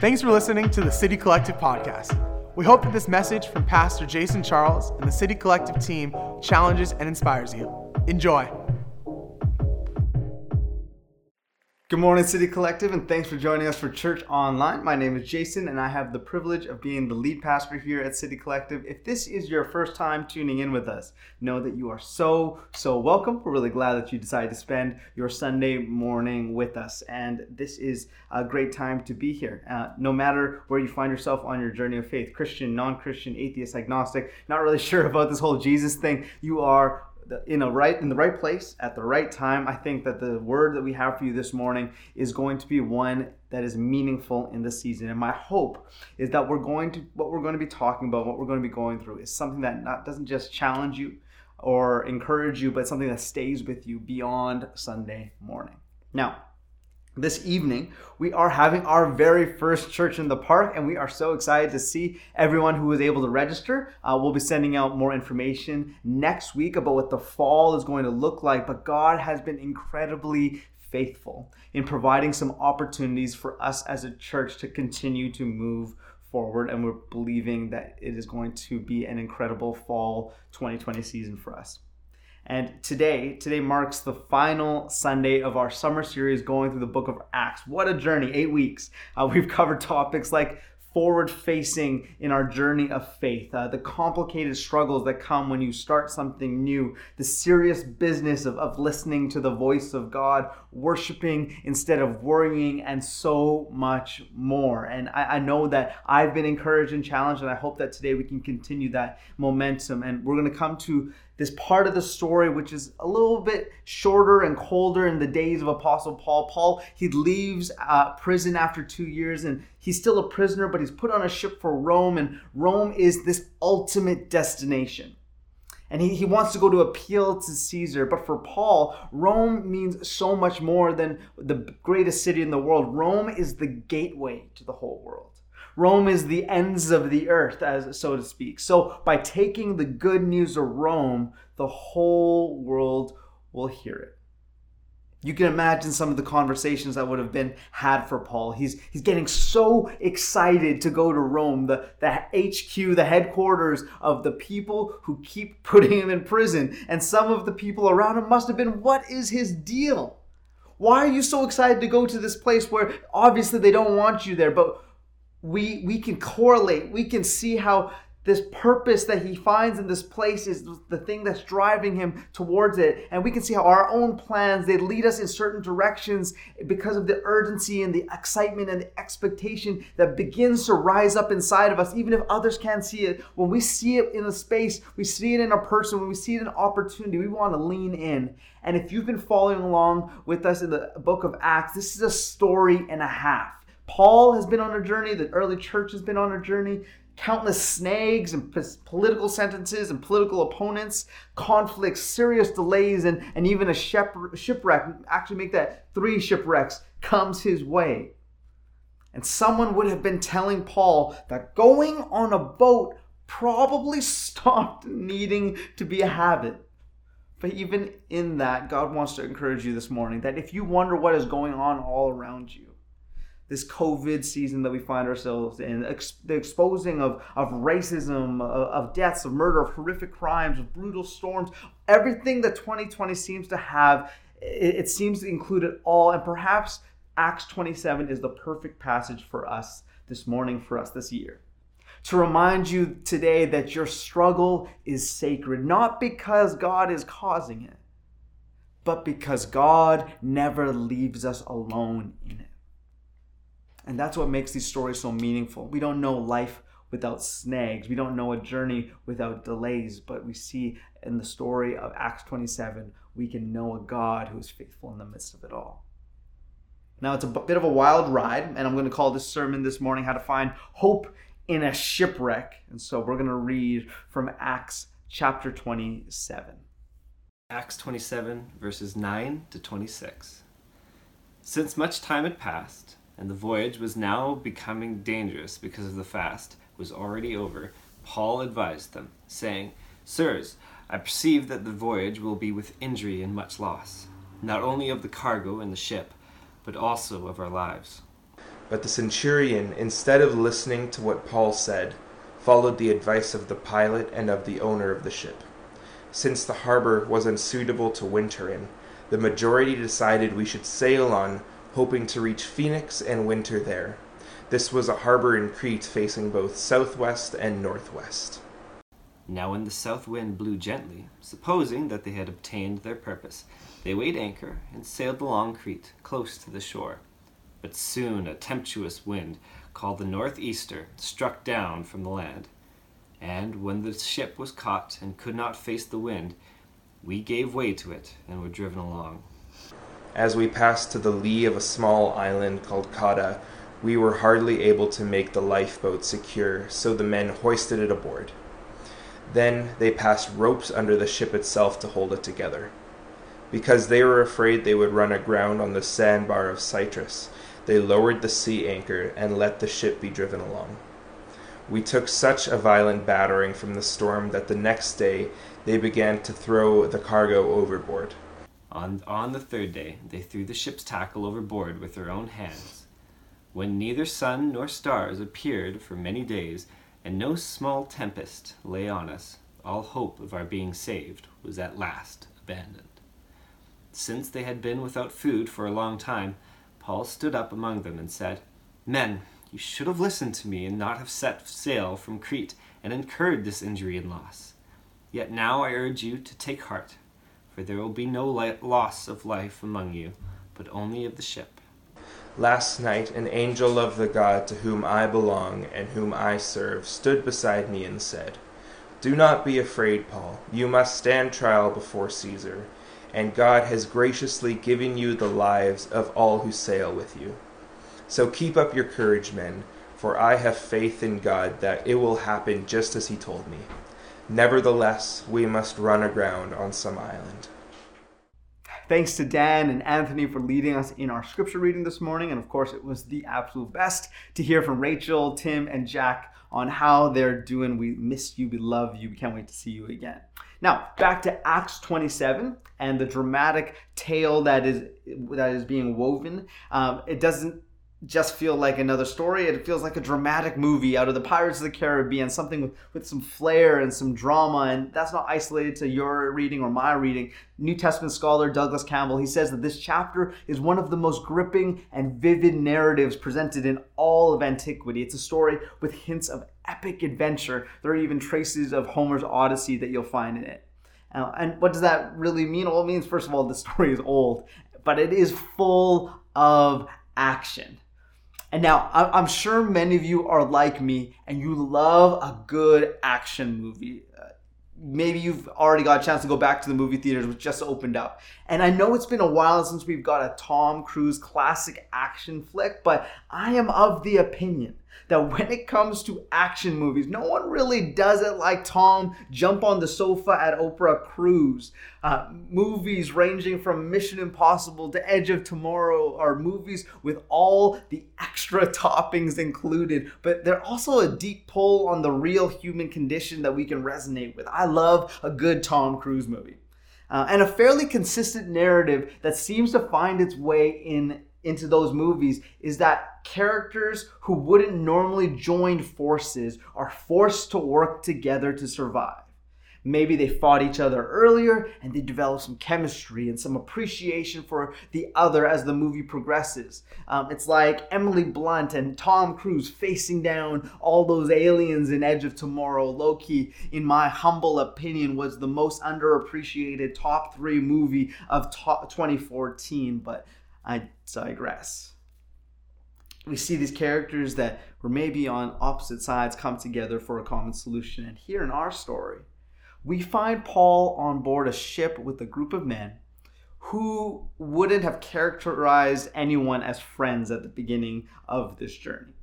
Thanks for listening to the City Collective podcast. We hope that this message from Pastor Jason Charles and the City Collective team challenges and inspires you. Enjoy. Good morning, City Collective, and thanks for joining us for Church Online. My name is Jason, and I have the privilege of being the lead pastor here at City Collective. If this is your first time tuning in with us, know that you are so, so welcome. We're really glad that you decided to spend your Sunday morning with us, and this is a great time to be here. Uh, no matter where you find yourself on your journey of faith Christian, non Christian, atheist, agnostic, not really sure about this whole Jesus thing, you are in a right in the right place at the right time. I think that the word that we have for you this morning is going to be one that is meaningful in this season. And my hope is that we're going to what we're going to be talking about, what we're going to be going through, is something that not doesn't just challenge you or encourage you, but something that stays with you beyond Sunday morning. Now, this evening, we are having our very first church in the park, and we are so excited to see everyone who was able to register. Uh, we'll be sending out more information next week about what the fall is going to look like, but God has been incredibly faithful in providing some opportunities for us as a church to continue to move forward, and we're believing that it is going to be an incredible fall 2020 season for us. And today, today marks the final Sunday of our summer series going through the book of Acts. What a journey, eight weeks. Uh, we've covered topics like forward facing in our journey of faith, uh, the complicated struggles that come when you start something new, the serious business of, of listening to the voice of God, worshiping instead of worrying, and so much more. And I, I know that I've been encouraged and challenged, and I hope that today we can continue that momentum. And we're going to come to this part of the story, which is a little bit shorter and colder in the days of Apostle Paul. Paul, he leaves uh, prison after two years and he's still a prisoner, but he's put on a ship for Rome, and Rome is this ultimate destination. And he, he wants to go to appeal to Caesar. But for Paul, Rome means so much more than the greatest city in the world. Rome is the gateway to the whole world. Rome is the ends of the earth, as so to speak. So by taking the good news of Rome, the whole world will hear it. You can imagine some of the conversations that would have been had for Paul. He's he's getting so excited to go to Rome, the, the HQ, the headquarters of the people who keep putting him in prison. And some of the people around him must have been, what is his deal? Why are you so excited to go to this place where obviously they don't want you there? But we we can correlate we can see how this purpose that he finds in this place is the thing that's driving him towards it. And we can see how our own plans they lead us in certain directions because of the urgency and the excitement and the expectation that begins to rise up inside of us even if others can't see it. When we see it in a space we see it in a person when we see it in an opportunity we want to lean in. And if you've been following along with us in the book of acts this is a story and a half Paul has been on a journey, the early church has been on a journey. Countless snags and political sentences and political opponents, conflicts, serious delays, and, and even a shipwreck. Actually, make that three shipwrecks comes his way. And someone would have been telling Paul that going on a boat probably stopped needing to be a habit. But even in that, God wants to encourage you this morning that if you wonder what is going on all around you, this COVID season that we find ourselves in, ex- the exposing of, of racism, of, of deaths, of murder, of horrific crimes, of brutal storms, everything that 2020 seems to have, it, it seems to include it all. And perhaps Acts 27 is the perfect passage for us this morning, for us this year. To remind you today that your struggle is sacred, not because God is causing it, but because God never leaves us alone in it. And that's what makes these stories so meaningful. We don't know life without snags. We don't know a journey without delays, but we see in the story of Acts 27, we can know a God who is faithful in the midst of it all. Now, it's a bit of a wild ride, and I'm going to call this sermon this morning How to Find Hope in a Shipwreck. And so we're going to read from Acts chapter 27. Acts 27, verses 9 to 26. Since much time had passed, and the voyage was now becoming dangerous because of the fast was already over, Paul advised them, saying, Sirs, I perceive that the voyage will be with injury and much loss, not only of the cargo and the ship, but also of our lives. But the centurion, instead of listening to what Paul said, followed the advice of the pilot and of the owner of the ship. Since the harbor was unsuitable to winter in, the majority decided we should sail on, hoping to reach Phoenix and winter there. This was a harbor in Crete facing both southwest and northwest. Now, when the south wind blew gently, supposing that they had obtained their purpose, they weighed anchor and sailed along Crete, close to the shore. But soon a tempestuous wind, called the northeaster, struck down from the land. And when the ship was caught and could not face the wind, we gave way to it and were driven along. As we passed to the lee of a small island called Cauda, we were hardly able to make the lifeboat secure, so the men hoisted it aboard. Then they passed ropes under the ship itself to hold it together. Because they were afraid they would run aground on the sandbar of Syrtis, they lowered the sea anchor and let the ship be driven along. We took such a violent battering from the storm that the next day they began to throw the cargo overboard. On, on the third day, they threw the ship's tackle overboard with their own hands. When neither sun nor stars appeared for many days, and no small tempest lay on us, all hope of our being saved was at last abandoned. Since they had been without food for a long time, Paul stood up among them and said, Men, you should have listened to me and not have set sail from Crete and incurred this injury and loss. Yet now I urge you to take heart, for there will be no loss of life among you, but only of the ship. Last night, an angel of the God to whom I belong and whom I serve stood beside me and said, Do not be afraid, Paul. You must stand trial before Caesar, and God has graciously given you the lives of all who sail with you. So keep up your courage, men, for I have faith in God that it will happen just as He told me. Nevertheless, we must run aground on some island. Thanks to Dan and Anthony for leading us in our scripture reading this morning. And of course, it was the absolute best to hear from Rachel, Tim, and Jack on how they're doing. We miss you, we love you, we can't wait to see you again. Now, back to Acts 27 and the dramatic tale that is that is being woven. Um, it doesn't just feel like another story. It feels like a dramatic movie out of the Pirates of the Caribbean, something with, with some flair and some drama. And that's not isolated to your reading or my reading. New Testament scholar Douglas Campbell, he says that this chapter is one of the most gripping and vivid narratives presented in all of antiquity. It's a story with hints of epic adventure. There are even traces of Homer's Odyssey that you'll find in it. And what does that really mean? Well, it means, first of all, the story is old, but it is full of action. And now, I'm sure many of you are like me and you love a good action movie. Uh, maybe you've already got a chance to go back to the movie theaters, which just opened up. And I know it's been a while since we've got a Tom Cruise classic action flick, but I am of the opinion that when it comes to action movies, no one really does it like Tom jump on the sofa at Oprah Cruise. Uh, movies ranging from Mission Impossible to Edge of Tomorrow are movies with all the extra toppings included, but they're also a deep pull on the real human condition that we can resonate with. I love a good Tom Cruise movie. Uh, and a fairly consistent narrative that seems to find its way in into those movies is that characters who wouldn't normally join forces are forced to work together to survive. Maybe they fought each other earlier and they develop some chemistry and some appreciation for the other as the movie progresses. Um, it's like Emily Blunt and Tom Cruise facing down all those aliens in Edge of Tomorrow. Low-key, in my humble opinion, was the most underappreciated top three movie of 2014, but I digress. We see these characters that were maybe on opposite sides come together for a common solution. And here in our story, we find Paul on board a ship with a group of men who wouldn't have characterized anyone as friends at the beginning of this journey.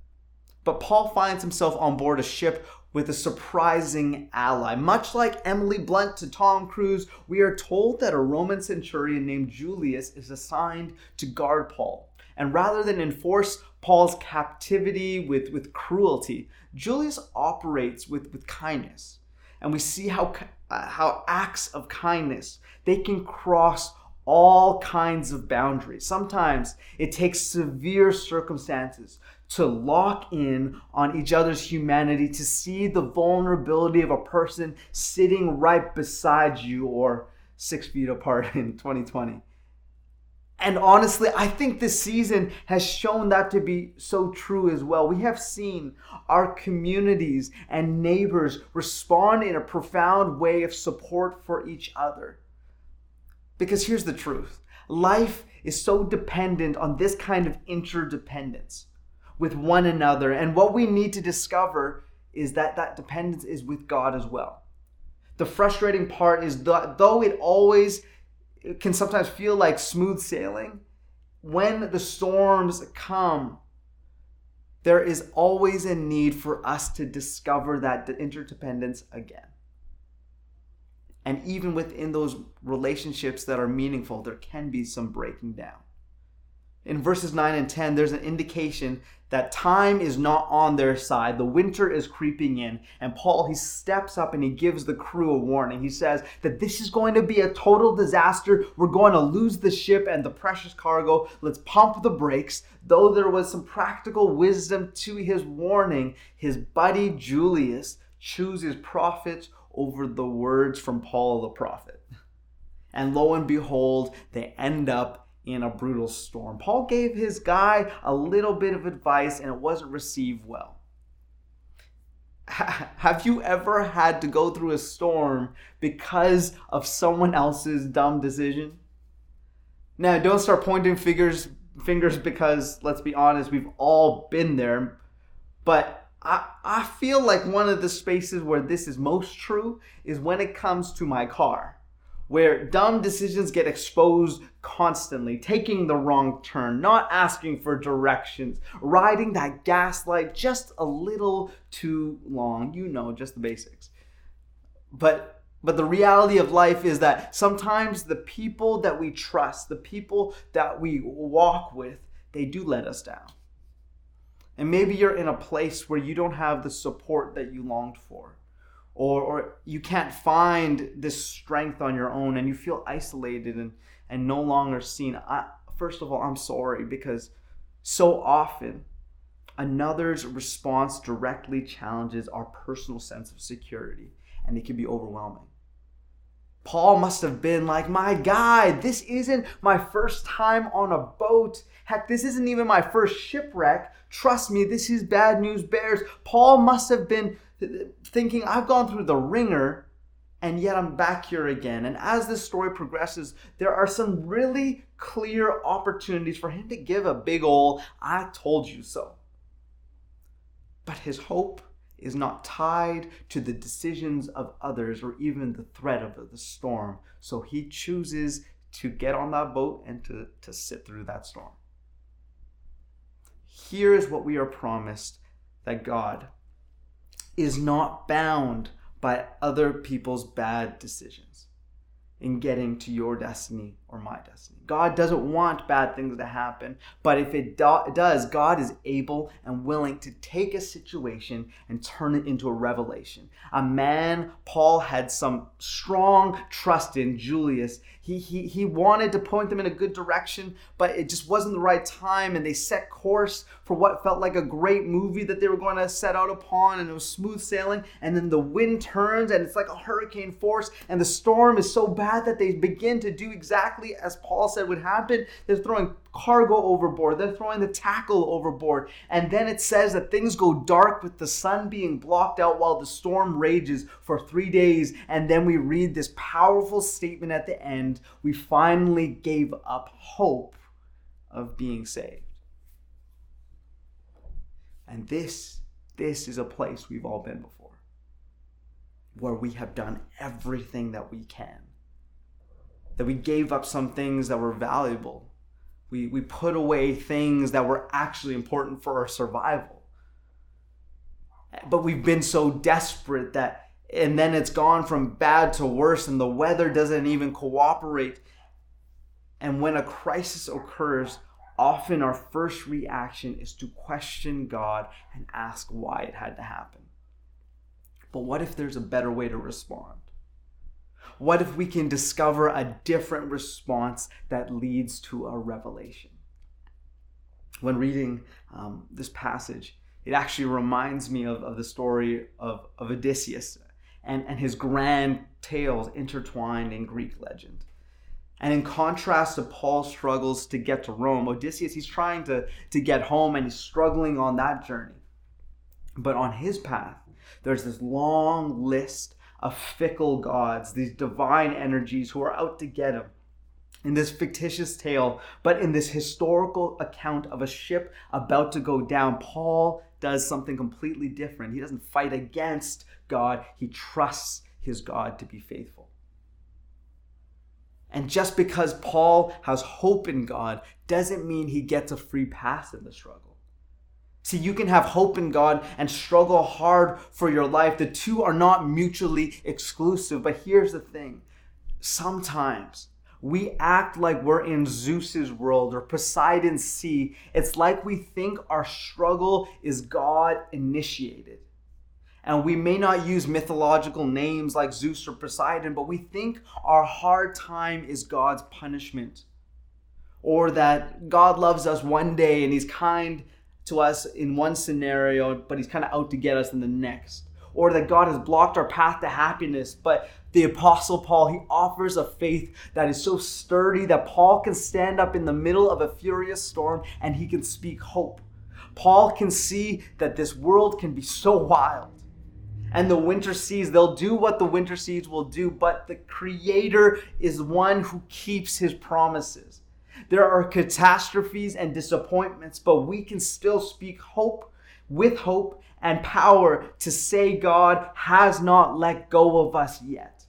But Paul finds himself on board a ship with a surprising ally. Much like Emily Blunt to Tom Cruise, we are told that a Roman centurion named Julius is assigned to guard Paul. And rather than enforce Paul's captivity with, with cruelty, Julius operates with, with kindness. And we see how, uh, how acts of kindness, they can cross all kinds of boundaries. Sometimes it takes severe circumstances to lock in on each other's humanity, to see the vulnerability of a person sitting right beside you or six feet apart in 2020. And honestly, I think this season has shown that to be so true as well. We have seen our communities and neighbors respond in a profound way of support for each other. Because here's the truth life is so dependent on this kind of interdependence with one another. And what we need to discover is that that dependence is with God as well. The frustrating part is that though it always it can sometimes feel like smooth sailing, when the storms come, there is always a need for us to discover that interdependence again. And even within those relationships that are meaningful, there can be some breaking down. In verses 9 and 10, there's an indication that time is not on their side. The winter is creeping in. And Paul, he steps up and he gives the crew a warning. He says that this is going to be a total disaster. We're going to lose the ship and the precious cargo. Let's pump the brakes. Though there was some practical wisdom to his warning, his buddy Julius chooses profits over the words from Paul the prophet. And lo and behold, they end up in a brutal storm. Paul gave his guy a little bit of advice and it wasn't received well. Have you ever had to go through a storm because of someone else's dumb decision? Now, don't start pointing fingers fingers because let's be honest, we've all been there. But I, feel like one of the spaces where this is most true is when it comes to my car where dumb decisions get exposed constantly, taking the wrong turn, not asking for directions, riding that gaslight just a little too long. You know, just the basics. But but the reality of life is that sometimes the people that we trust, the people that we walk with, they do let us down. And maybe you're in a place where you don't have the support that you longed for or, or you can't find this strength on your own and you feel isolated and, and no longer seen. I, first of all, I'm sorry because so often another's response directly challenges our personal sense of security and it can be overwhelming. Paul must have been like, My guy, this isn't my first time on a boat. Heck, this isn't even my first shipwreck. Trust me, this is bad news bears. Paul must have been thinking, I've gone through the ringer and yet I'm back here again. And as this story progresses, there are some really clear opportunities for him to give a big ol' I told you so. But his hope is not tied to the decisions of others or even the threat of the storm. So he chooses to get on that boat and to, to sit through that storm. Here is what we are promised that God is not bound by other people's bad decisions in getting to your destiny or my destiny. God doesn't want bad things to happen, but if it do- does, God is able and willing to take a situation and turn it into a revelation. A man Paul had some strong trust in, Julius. He, he, he wanted to point them in a good direction, but it just wasn't the right time, and they set course for what felt like a great movie that they were going to set out upon, and it was smooth sailing, and then the wind turns, and it's like a hurricane force, and the storm is so bad that they begin to do exactly as Paul said would happen. They're throwing cargo overboard, they're throwing the tackle overboard. And then it says that things go dark with the sun being blocked out while the storm rages for three days. And then we read this powerful statement at the end we finally gave up hope of being saved. And this, this is a place we've all been before, where we have done everything that we can that we gave up some things that were valuable. We, we put away things that were actually important for our survival. But we've been so desperate that, and then it's gone from bad to worse, and the weather doesn't even cooperate. And when a crisis occurs, often our first reaction is to question God and ask why it had to happen. But what if there's a better way to respond? What if we can discover a different response that leads to a revelation? When reading um, this passage, it actually reminds me of, of the story of, of Odysseus and, and his grand tales intertwined in Greek legend. And in contrast to Paul's struggles to get to Rome, Odysseus, he's trying to, to get home and he's struggling on that journey. But on his path, there's this long list of fickle gods, these divine energies who are out to get him. In this fictitious tale, but in this historical account of a ship about to go down, Paul does something completely different. He doesn't fight against God, he trusts his God to be faithful. And just because Paul has hope in God doesn't mean he gets a free pass in the struggle. See, you can have hope in God and struggle hard for your life. The two are not mutually exclusive. But here's the thing sometimes we act like we're in Zeus's world or Poseidon's sea. It's like we think our struggle is God initiated. And we may not use mythological names like Zeus or Poseidon, but we think our hard time is God's punishment. Or that God loves us one day and he's kind to us in one scenario, but he's kind of out to get us in the next. Or that God has blocked our path to happiness, but the Apostle Paul, he offers a faith that is so sturdy that Paul can stand up in the middle of a furious storm and he can speak hope. Paul can see that this world can be so wild. And the winter seas, they'll do what the winter seas will do, but the Creator is one who keeps his promises. There are catastrophes and disappointments, but we can still speak hope with hope and power to say God has not let go of us yet.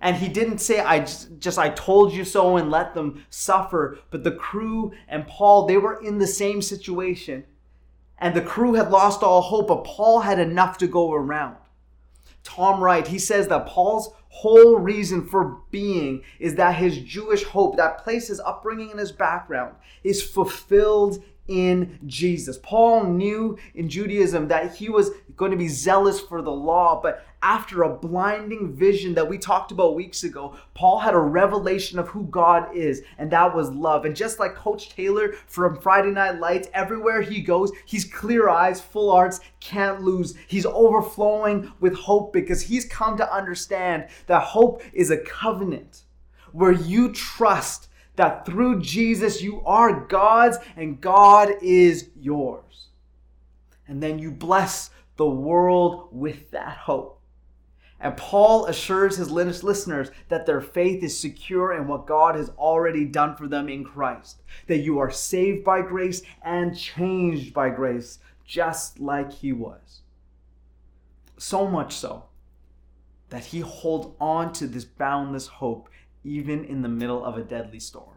And he didn't say, I just, just, I told you so and let them suffer. But the crew and Paul, they were in the same situation. And the crew had lost all hope, but Paul had enough to go around. Tom Wright, he says that Paul's whole reason for being is that his Jewish hope, that place his upbringing and his background, is fulfilled in Jesus. Paul knew in Judaism that he was going to be zealous for the law, but after a blinding vision that we talked about weeks ago, Paul had a revelation of who God is, and that was love. And just like Coach Taylor from Friday Night Lights, everywhere he goes, he's clear eyes, full arts, can't lose. He's overflowing with hope because he's come to understand that hope is a covenant where you trust that through Jesus you are God's and God is yours. And then you bless the world with that hope. And Paul assures his listeners that their faith is secure in what God has already done for them in Christ. That you are saved by grace and changed by grace, just like he was. So much so that he holds on to this boundless hope even in the middle of a deadly storm.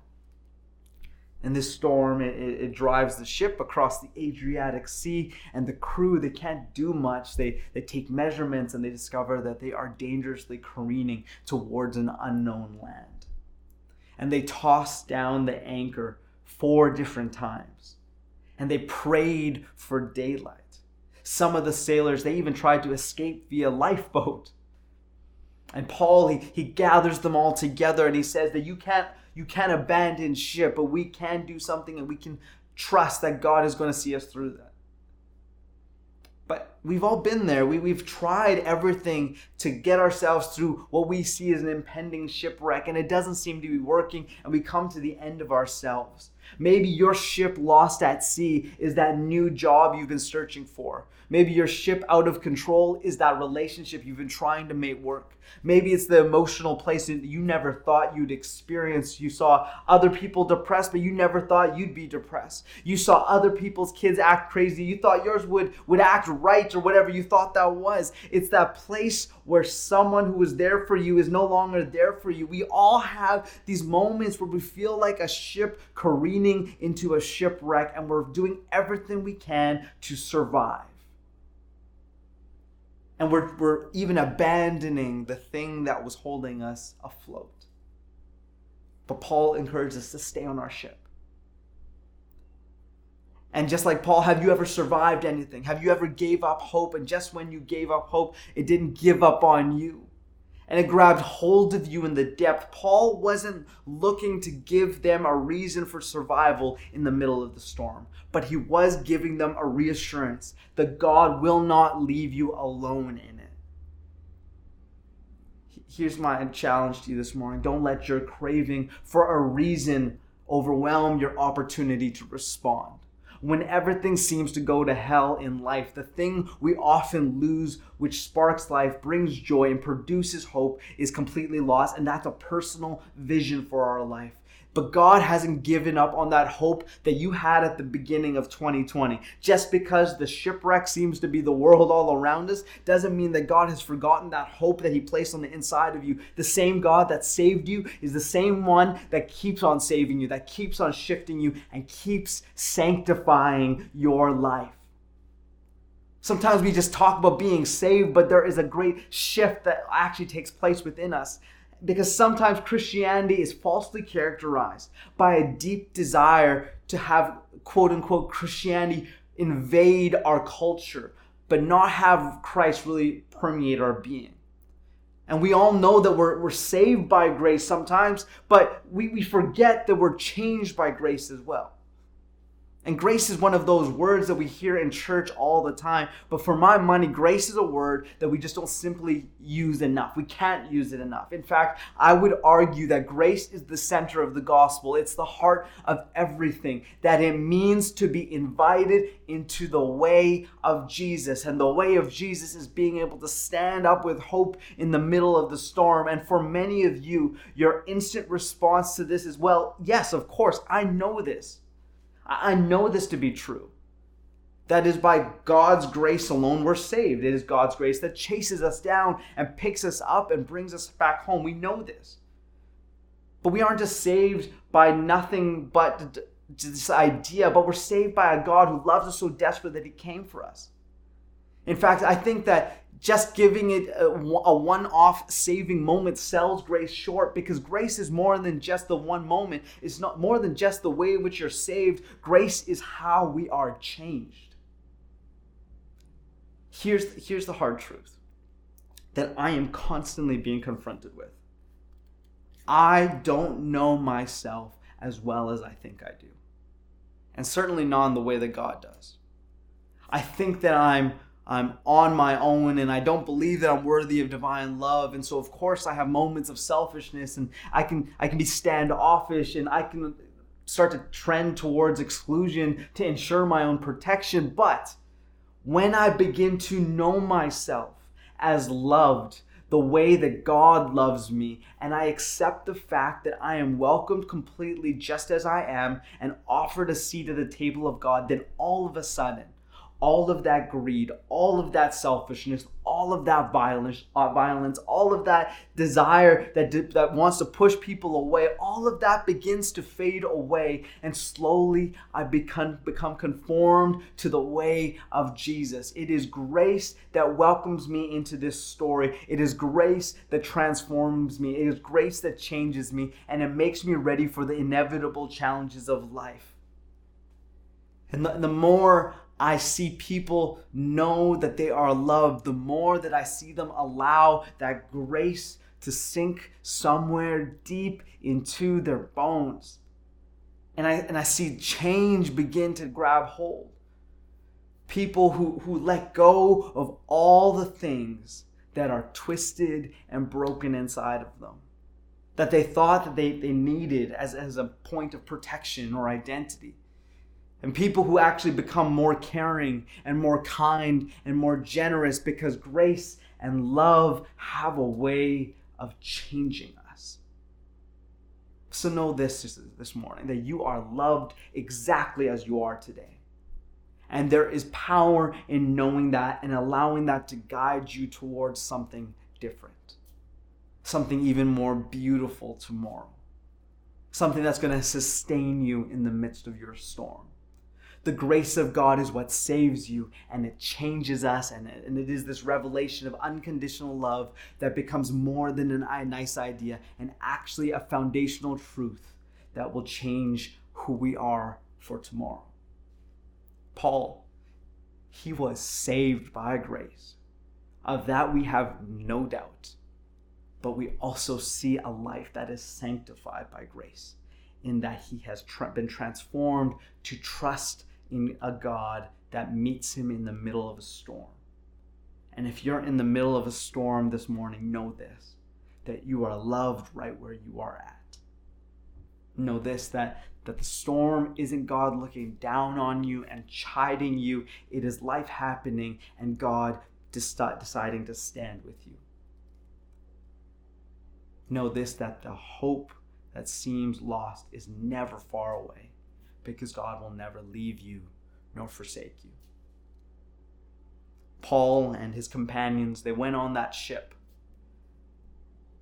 And this storm, it, it, drives the ship across the Adriatic Sea, and the crew, they can't do much. They, they take measurements and they discover that they are dangerously careening towards an unknown land. And they toss down the anchor four different times. And they prayed for daylight. Some of the sailors, they even tried to escape via lifeboat. And Paul, he, he gathers them all together and he says that you can't you can't abandon ship, but we can do something and we can trust that God is going to see us through that. But we've all been there. We, we've tried everything to get ourselves through what we see as an impending shipwreck, and it doesn't seem to be working, and we come to the end of ourselves. Maybe your ship lost at sea is that new job you've been searching for. Maybe your ship out of control is that relationship you've been trying to make work. Maybe it's the emotional place that you never thought you'd experience. You saw other people depressed, but you never thought you'd be depressed. You saw other people's kids act crazy. You thought yours would, would act right or whatever you thought that was. It's that place where someone who was there for you is no longer there for you. We all have these moments where we feel like a ship careening into a shipwreck and we're doing everything we can to survive. And we're, we're even abandoning the thing that was holding us afloat. But Paul encourages us to stay on our ship. And just like Paul, have you ever survived anything? Have you ever gave up hope? And just when you gave up hope, it didn't give up on you. And it grabbed hold of you in the depth. Paul wasn't looking to give them a reason for survival in the middle of the storm, but he was giving them a reassurance that God will not leave you alone in it. Here's my challenge to you this morning don't let your craving for a reason overwhelm your opportunity to respond when everything seems to go to hell in life, the thing we often lose, which sparks life, brings joy, and produces hope, is completely lost. And that's a personal vision for our life. But God hasn't given up on that hope that you had at the beginning of 2020. Just because the shipwreck seems to be the world all around us doesn't mean that God has forgotten that hope that He placed on the inside of you. The same God that saved you is the same one that keeps on saving you, that keeps on shifting you, and keeps sanctifying your life. Sometimes we just talk about being saved, but there is a great shift that actually takes place within us because sometimes Christianity is falsely characterized by a deep desire to have quote unquote Christianity invade our culture, but not have Christ really permeate our being. And we all know that we're, we're saved by grace sometimes, but we, we forget that we're changed by grace as well. And grace is one of those words that we hear in church all the time. But for my money, grace is a word that we just don't simply use enough. We can't use it enough. In fact, I would argue that grace is the center of the gospel, it's the heart of everything. That it means to be invited into the way of Jesus. And the way of Jesus is being able to stand up with hope in the middle of the storm. And for many of you, your instant response to this is well, yes, of course, I know this. I know this to be true. That is by God's grace alone we're saved. It is God's grace that chases us down and picks us up and brings us back home. We know this. But we aren't just saved by nothing but this idea, but we're saved by a God who loves us so desperately that he came for us. In fact, I think that just giving it a, a one off saving moment sells grace short because grace is more than just the one moment. It's not more than just the way in which you're saved. Grace is how we are changed. Here's, here's the hard truth that I am constantly being confronted with. I don't know myself as well as I think I do. And certainly not in the way that God does. I think that I'm I'm on my own and I don't believe that I'm worthy of divine love. And so of course I have moments of selfishness and I can I can be standoffish and I can start to trend towards exclusion to ensure my own protection. But when I begin to know myself as loved, the way that God loves me, and I accept the fact that I am welcomed completely just as I am and offered a seat at the table of God, then all of a sudden, all of that greed, all of that selfishness, all of that violence, uh, violence, all of that desire that that wants to push people away, all of that begins to fade away, and slowly I become become conformed to the way of Jesus. It is grace that welcomes me into this story. It is grace that transforms me. It is grace that changes me, and it makes me ready for the inevitable challenges of life. And the, the more I see people know that they are loved, the more that I see them allow that grace to sink somewhere deep into their bones. And I, and I see change begin to grab hold. People who, who let go of all the things that are twisted and broken inside of them, that they thought that they, they needed as, as a point of protection or identity and people who actually become more caring and more kind and more generous because grace and love have a way of changing us. So know this this morning that you are loved exactly as you are today. And there is power in knowing that and allowing that to guide you towards something different. Something even more beautiful tomorrow. Something that's going to sustain you in the midst of your storm. The grace of God is what saves you and it changes us. And it, and it is this revelation of unconditional love that becomes more than a nice idea and actually a foundational truth that will change who we are for tomorrow. Paul, he was saved by grace. Of that we have no doubt. but we also see a life that is sanctified by grace, in that he has tra- been transformed to trust in a God that meets him in the middle of a storm. And if you're in the middle of a storm this morning, know this that you are loved right where you are at. Know this that, that the storm isn't God looking down on you and chiding you, it is life happening and God deciding to stand with you. Know this that the hope that seems lost is never far away because God will never leave you nor forsake you. Paul and his companions, they went on that ship.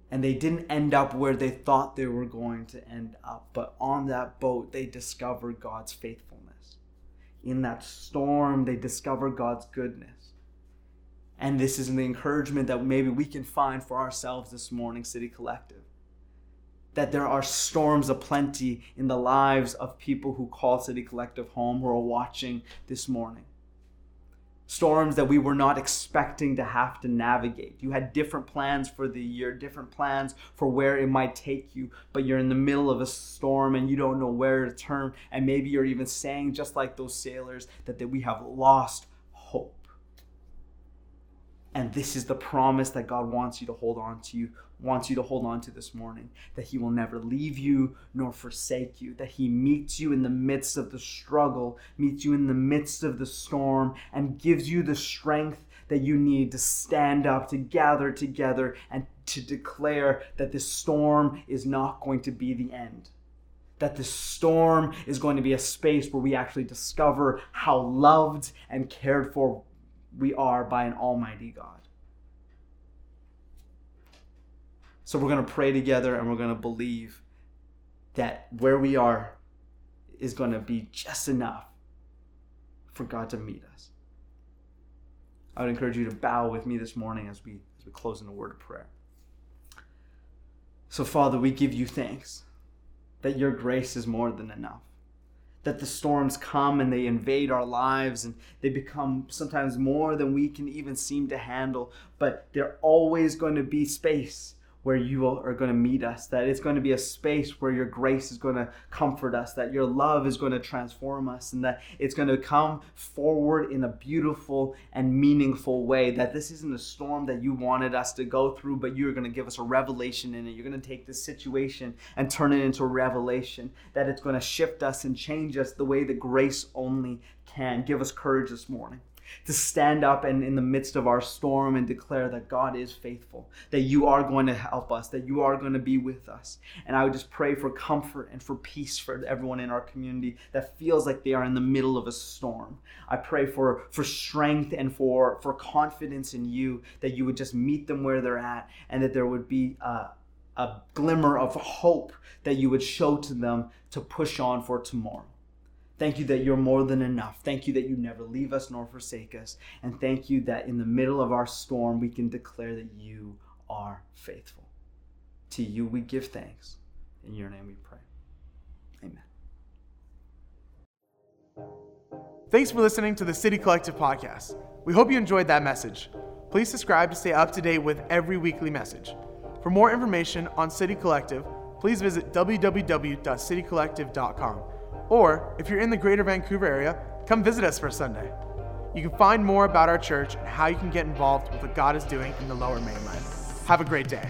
And they didn't end up where they thought they were going to end up. But on that boat, they discovered God's faithfulness. In that storm, they discovered God's goodness. And this is the encouragement that maybe we can find for ourselves this morning, City Collective. That there are storms aplenty in the lives of people who call City Collective home who are watching this morning storms that we were not expecting to have to navigate. You had different plans for the year, different plans for where it might take you, but you're in the middle of a storm and you don't know where to turn. And maybe you're even saying, just like those sailors, that, that we have lost hope. And this is the promise that God wants you to hold on to wants you to hold on to this morning that He will never leave you nor forsake you, that He meets you in the midst of the struggle, meets you in the midst of the storm, and gives you the strength that you need to stand up, to gather together, and to declare that this storm is not going to be the end that the storm is going to be a space where we actually discover how loved and cared for we are by an almighty God. So we're going to pray together and we're going to believe that where we are is going to be just enough for God to meet us. I would encourage you to bow with me this morning as we as we close in a word of prayer. So Father, we give you thanks that your grace is more than enough that the storms come and they invade our lives and they become sometimes more than we can even seem to handle. But they're always going to be space where you are going to meet us, that it's going to be a space where your grace is going to comfort us, that your love is going to transform us, and that it's going to come forward in a beautiful and meaningful way. That this isn't a storm that you wanted us to go through, but you're going to give us a revelation in it. You're going to take this situation and turn it into a revelation, that it's going to shift us and change us the way that grace only can. Give us courage this morning to stand up and in the midst of our storm and declare that God is faithful, that you are going to help us, that you are going to be with us. And I would just pray for comfort and for peace for everyone in our community that feels like they are in the middle of a storm. I pray for, for strength and for, for confidence in you, that you would just meet them where they're at and that there would be a, a glimmer of hope that you would show to them to push on for tomorrow. Thank you that you're more than enough. Thank you that you never leave us nor forsake us. And thank you that in the middle of our storm, we can declare that you are faithful. To you we give thanks. In your name we pray. Amen. Thanks for listening to the City Collective podcast. We hope you enjoyed that message. Please subscribe to stay up to date with every weekly message. For more information on City Collective, please visit www.citycollective.com or if you're in the greater Vancouver area, come visit us for Sunday. You can find more about our church and how you can get involved with what God is doing in the lower mainland. Have a great day.